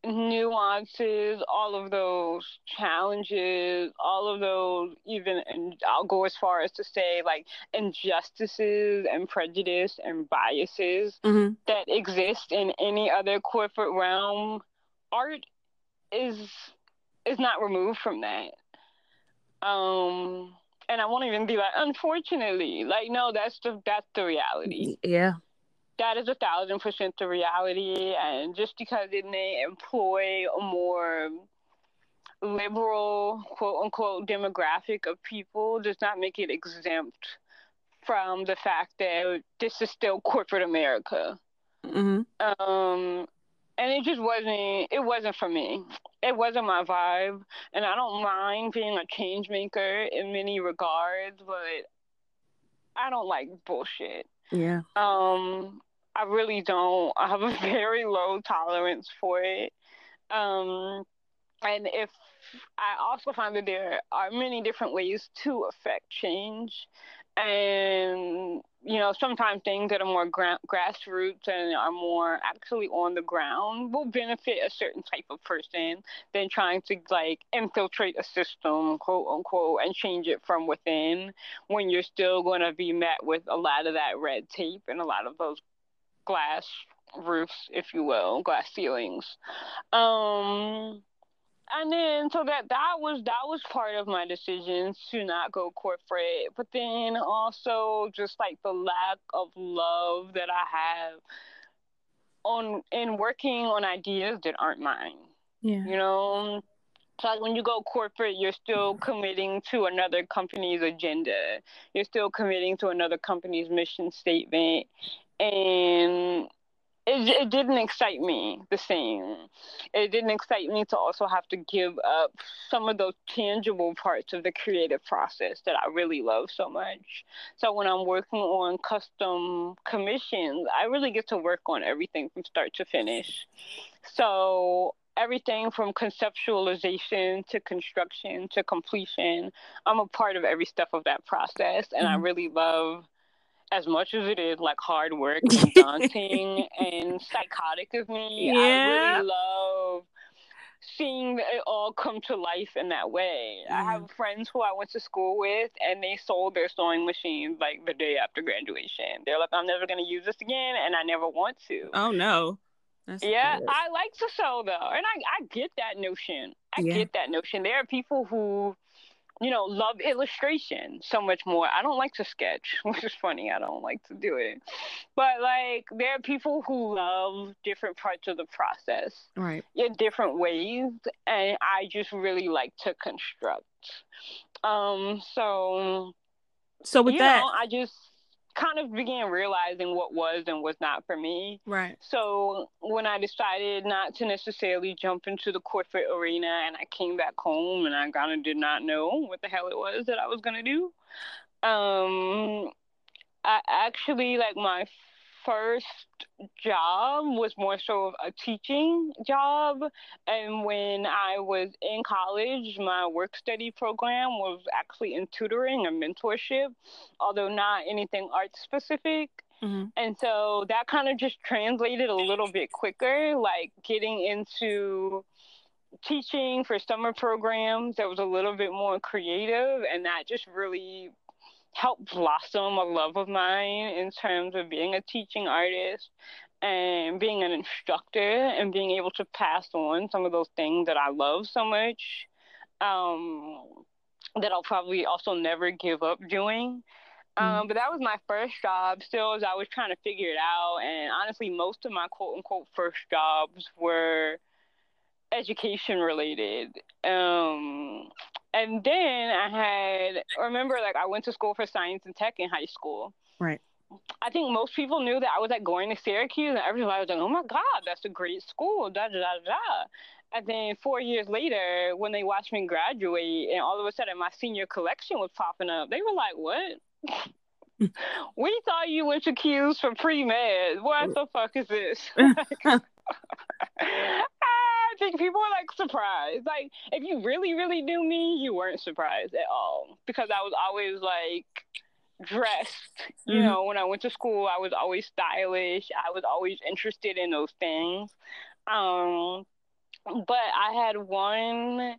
nuances, all of those challenges, all of those even and I'll go as far as to say like injustices and prejudice and biases mm-hmm. that exist in any other corporate realm, art is is not removed from that. Um and I won't even be like, unfortunately, like no, that's the that's the reality.
Yeah
that is a thousand percent the reality. And just because it may employ a more liberal, quote unquote, demographic of people does not make it exempt from the fact that this is still corporate America. Mm-hmm. Um, and it just wasn't. It wasn't for me. It wasn't my vibe. And I don't mind being a change maker in many regards, but I don't like bullshit.
Yeah.
Um, I really don't. I have a <laughs> very low tolerance for it. Um, and if I also find that there are many different ways to affect change, and you know sometimes things that are more gra- grassroots and are more actually on the ground will benefit a certain type of person than trying to like infiltrate a system quote unquote and change it from within when you're still going to be met with a lot of that red tape and a lot of those glass roofs, if you will, glass ceilings. Um, and then so that that was that was part of my decision to not go corporate, but then also just like the lack of love that I have on in working on ideas that aren't mine.
Yeah.
You know, so like when you go corporate, you're still committing to another company's agenda. You're still committing to another company's mission statement and it, it didn't excite me the same. It didn't excite me to also have to give up some of those tangible parts of the creative process that I really love so much. So when I'm working on custom commissions, I really get to work on everything from start to finish. So everything from conceptualization to construction to completion, I'm a part of every step of that process, and mm-hmm. I really love as much as it is like hard work <laughs> and daunting and psychotic of me, yeah. I really love seeing it all come to life in that way. Mm. I have friends who I went to school with and they sold their sewing machines like the day after graduation. They're like, I'm never going to use this again and I never want to.
Oh, no.
That's yeah, good. I like to sew though. And I, I get that notion. I yeah. get that notion. There are people who you know, love illustration so much more. I don't like to sketch, <laughs> which is funny. I don't like to do it. But like there are people who love different parts of the process.
Right.
In different ways. And I just really like to construct. Um so
So with that
know, I just kind of began realizing what was and was not for me.
Right.
So when I decided not to necessarily jump into the corporate arena and I came back home and I kind of did not know what the hell it was that I was going to do. Um, I actually, like, my first job was more so a teaching job. And when I was in college, my work study program was actually in tutoring and mentorship, although not anything art specific. Mm-hmm. And so that kind of just translated a little bit quicker, like getting into teaching for summer programs that was a little bit more creative and that just really helped blossom a love of mine in terms of being a teaching artist and being an instructor and being able to pass on some of those things that I love so much um, that I'll probably also never give up doing. Um, mm. but that was my first job still as I was trying to figure it out. And honestly, most of my quote unquote first jobs were education related. Um, and then I had remember like I went to school for science and tech in high school.
Right.
I think most people knew that I was like going to Syracuse, and everybody was like, "Oh my God, that's a great school!" Da da da da. And then four years later, when they watched me graduate, and all of a sudden my senior collection was popping up, they were like, "What?" <laughs> we thought you went to 'Cuse for pre med. What the fuck is this? <laughs> <laughs> Think people were like surprised. Like, if you really, really knew me, you weren't surprised at all because I was always like dressed. You mm-hmm. know, when I went to school, I was always stylish. I was always interested in those things. Um, but I had one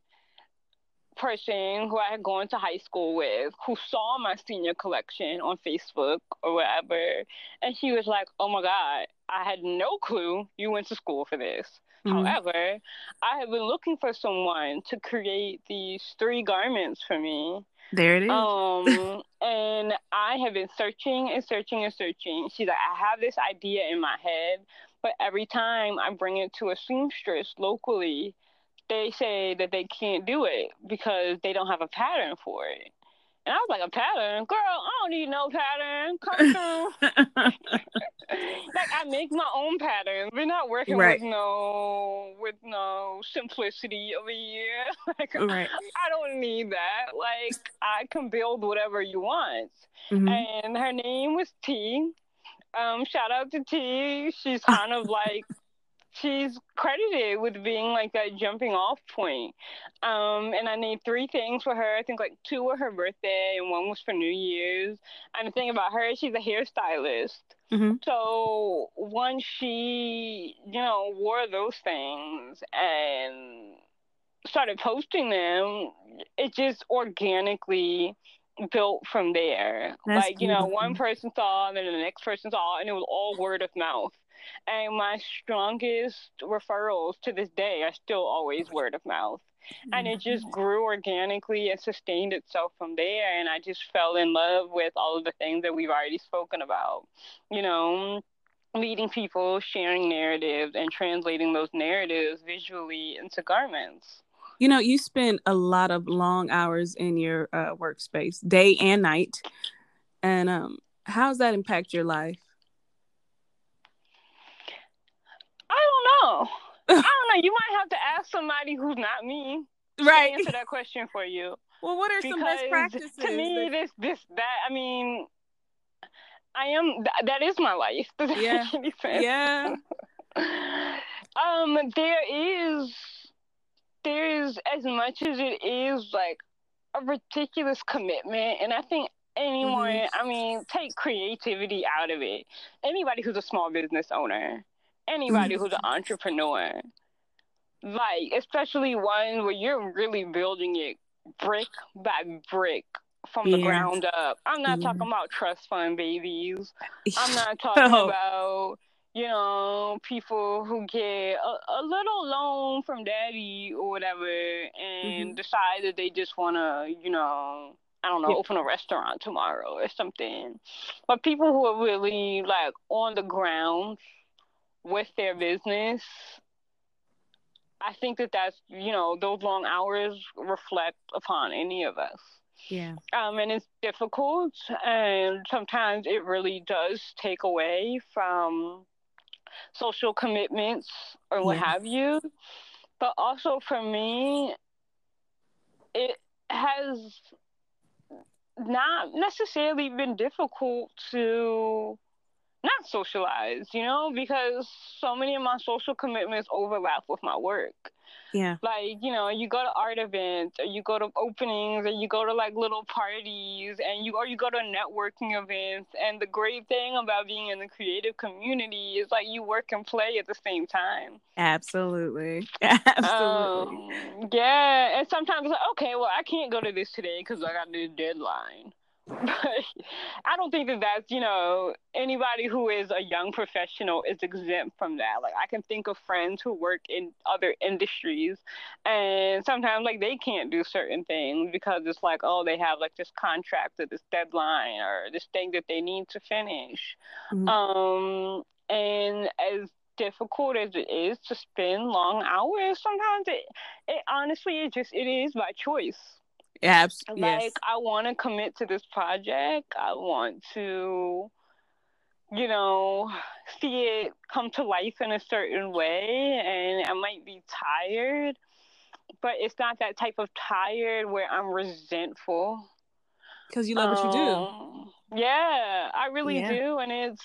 person who I had gone to high school with who saw my senior collection on Facebook or whatever. And she was like, Oh my God, I had no clue you went to school for this. Mm-hmm. However, I have been looking for someone to create these three garments for me.
There it is.
Um, <laughs> and I have been searching and searching and searching. She's like, I have this idea in my head, but every time I bring it to a seamstress locally, they say that they can't do it because they don't have a pattern for it. And I was like, a pattern? Girl, I don't need no pattern. Come through. <laughs> <laughs> like I make my own patterns. We're not working right. with no with no simplicity over here. <laughs> like right. I don't need that. Like I can build whatever you want. Mm-hmm. And her name was T. Um, shout out to T. She's kind of like she's credited with being like that jumping off point. Um, and I named three things for her. I think like two were her birthday and one was for New Year's. And the thing about her, she's a hairstylist. Mm-hmm. So once she, you know, wore those things and started posting them, it just organically built from there. That's like, you know, one person saw and then the next person saw and it was all word of mouth. And my strongest referrals to this day are still always word of mouth. And it just mm-hmm. grew organically and sustained itself from there. And I just fell in love with all of the things that we've already spoken about. You know, meeting people, sharing narratives, and translating those narratives visually into garments.
You know, you spend a lot of long hours in your uh, workspace, day and night. And um, how does that impact your life?
Know. <laughs> I don't know. You might have to ask somebody who's not me.
Right.
To answer that question for you.
Well, what are because some best practices?
To me, that... this, this, that. I mean, I am. Th- that is my life. <laughs> Does that
yeah. Yeah. <laughs>
um, there is, there is as much as it is like a ridiculous commitment, and I think anyone. Mm-hmm. I mean, take creativity out of it. Anybody who's a small business owner anybody who's an mm-hmm. entrepreneur. Like, especially one where you're really building it brick by brick from yeah. the ground up. I'm not yeah. talking about trust fund babies. I'm not <laughs> talking oh. about, you know, people who get a, a, little loan from daddy or whatever and mm-hmm. decide that they just want to, you know, I don't know, open a restaurant tomorrow or something. But people who are really like on the ground with their business i think that that's you know those long hours reflect upon any of us.
Yeah.
Um and it's difficult and sometimes it really does take away from social commitments or what yeah. have you. But also for me it has not necessarily been difficult to not socialized, you know, because so many of my social commitments overlap with my work.
Yeah.
Like, you know, you go to art events or you go to openings or you go to like little parties and you or you go to networking events and the great thing about being in the creative community is like you work and play at the same time.
Absolutely. <laughs> Absolutely.
Um, yeah, and sometimes it's like, okay, well, I can't go to this today cuz I got this deadline. I don't think that that's, you know, anybody who is a young professional is exempt from that. Like, I can think of friends who work in other industries, and sometimes, like, they can't do certain things because it's like, oh, they have like this contract or this deadline or this thing that they need to finish. Mm-hmm. Um, and as difficult as it is to spend long hours, sometimes it, it honestly, it just, it is by choice
Abs-
like
yes.
I want to commit to this project. I want to, you know, see it come to life in a certain way, and I might be tired, but it's not that type of tired where I'm resentful.
Because you love um, what you do.
Um, yeah, I really yeah. do, and it's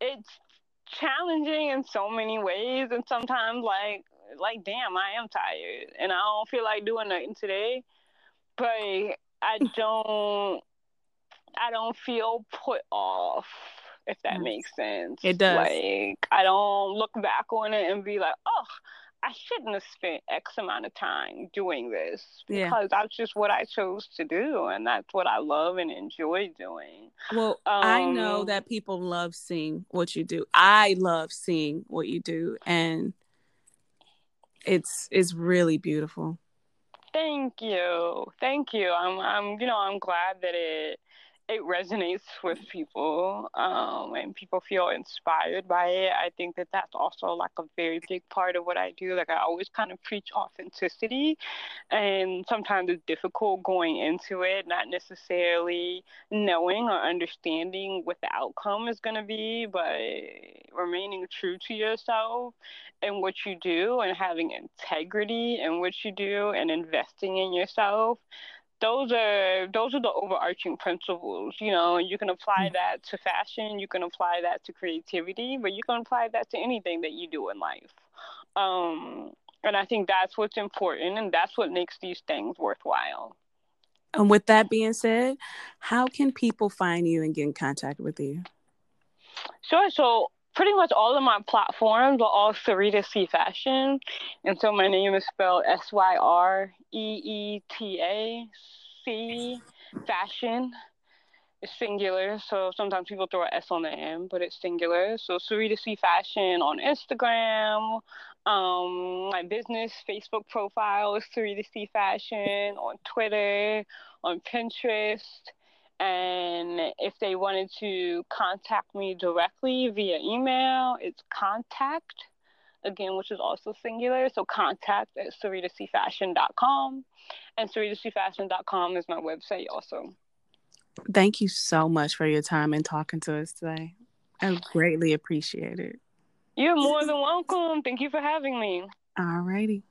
it's challenging in so many ways, and sometimes like like damn, I am tired and I don't feel like doing nothing today. But I <laughs> don't I don't feel put off if that makes sense.
It does.
Like I don't look back on it and be like, oh, I shouldn't have spent X amount of time doing this because yeah. that's just what I chose to do and that's what I love and enjoy doing.
Well, um, I know um, that people love seeing what you do. I love seeing what you do and it's it's really beautiful.
Thank you. Thank you. I'm I'm you know, I'm glad that it it resonates with people um, and people feel inspired by it. I think that that's also like a very big part of what I do. Like I always kind of preach authenticity, and sometimes it's difficult going into it, not necessarily knowing or understanding what the outcome is going to be, but remaining true to yourself and what you do and having integrity in what you do and investing in yourself those are those are the overarching principles you know you can apply mm. that to fashion you can apply that to creativity but you can apply that to anything that you do in life. Um, and i think that's what's important and that's what makes these things worthwhile.
And with that being said how can people find you and get in contact with you?
Sure so pretty much all of my platforms are all Syreeta C Fashion. And so my name is spelled S Y R E E T A C Fashion. It's singular, so sometimes people throw an S on the end, but it's singular. So Syreeta C Fashion on Instagram. Um, my business Facebook profile is Syreeta C Fashion on Twitter, on Pinterest. And if they wanted to contact me directly via email, it's contact, again, which is also singular. So contact at syreetacfashion.com. And syreetacfashion.com is my website also.
Thank you so much for your time and talking to us today. I greatly appreciate it.
You're more than welcome. Thank you for having me.
All righty.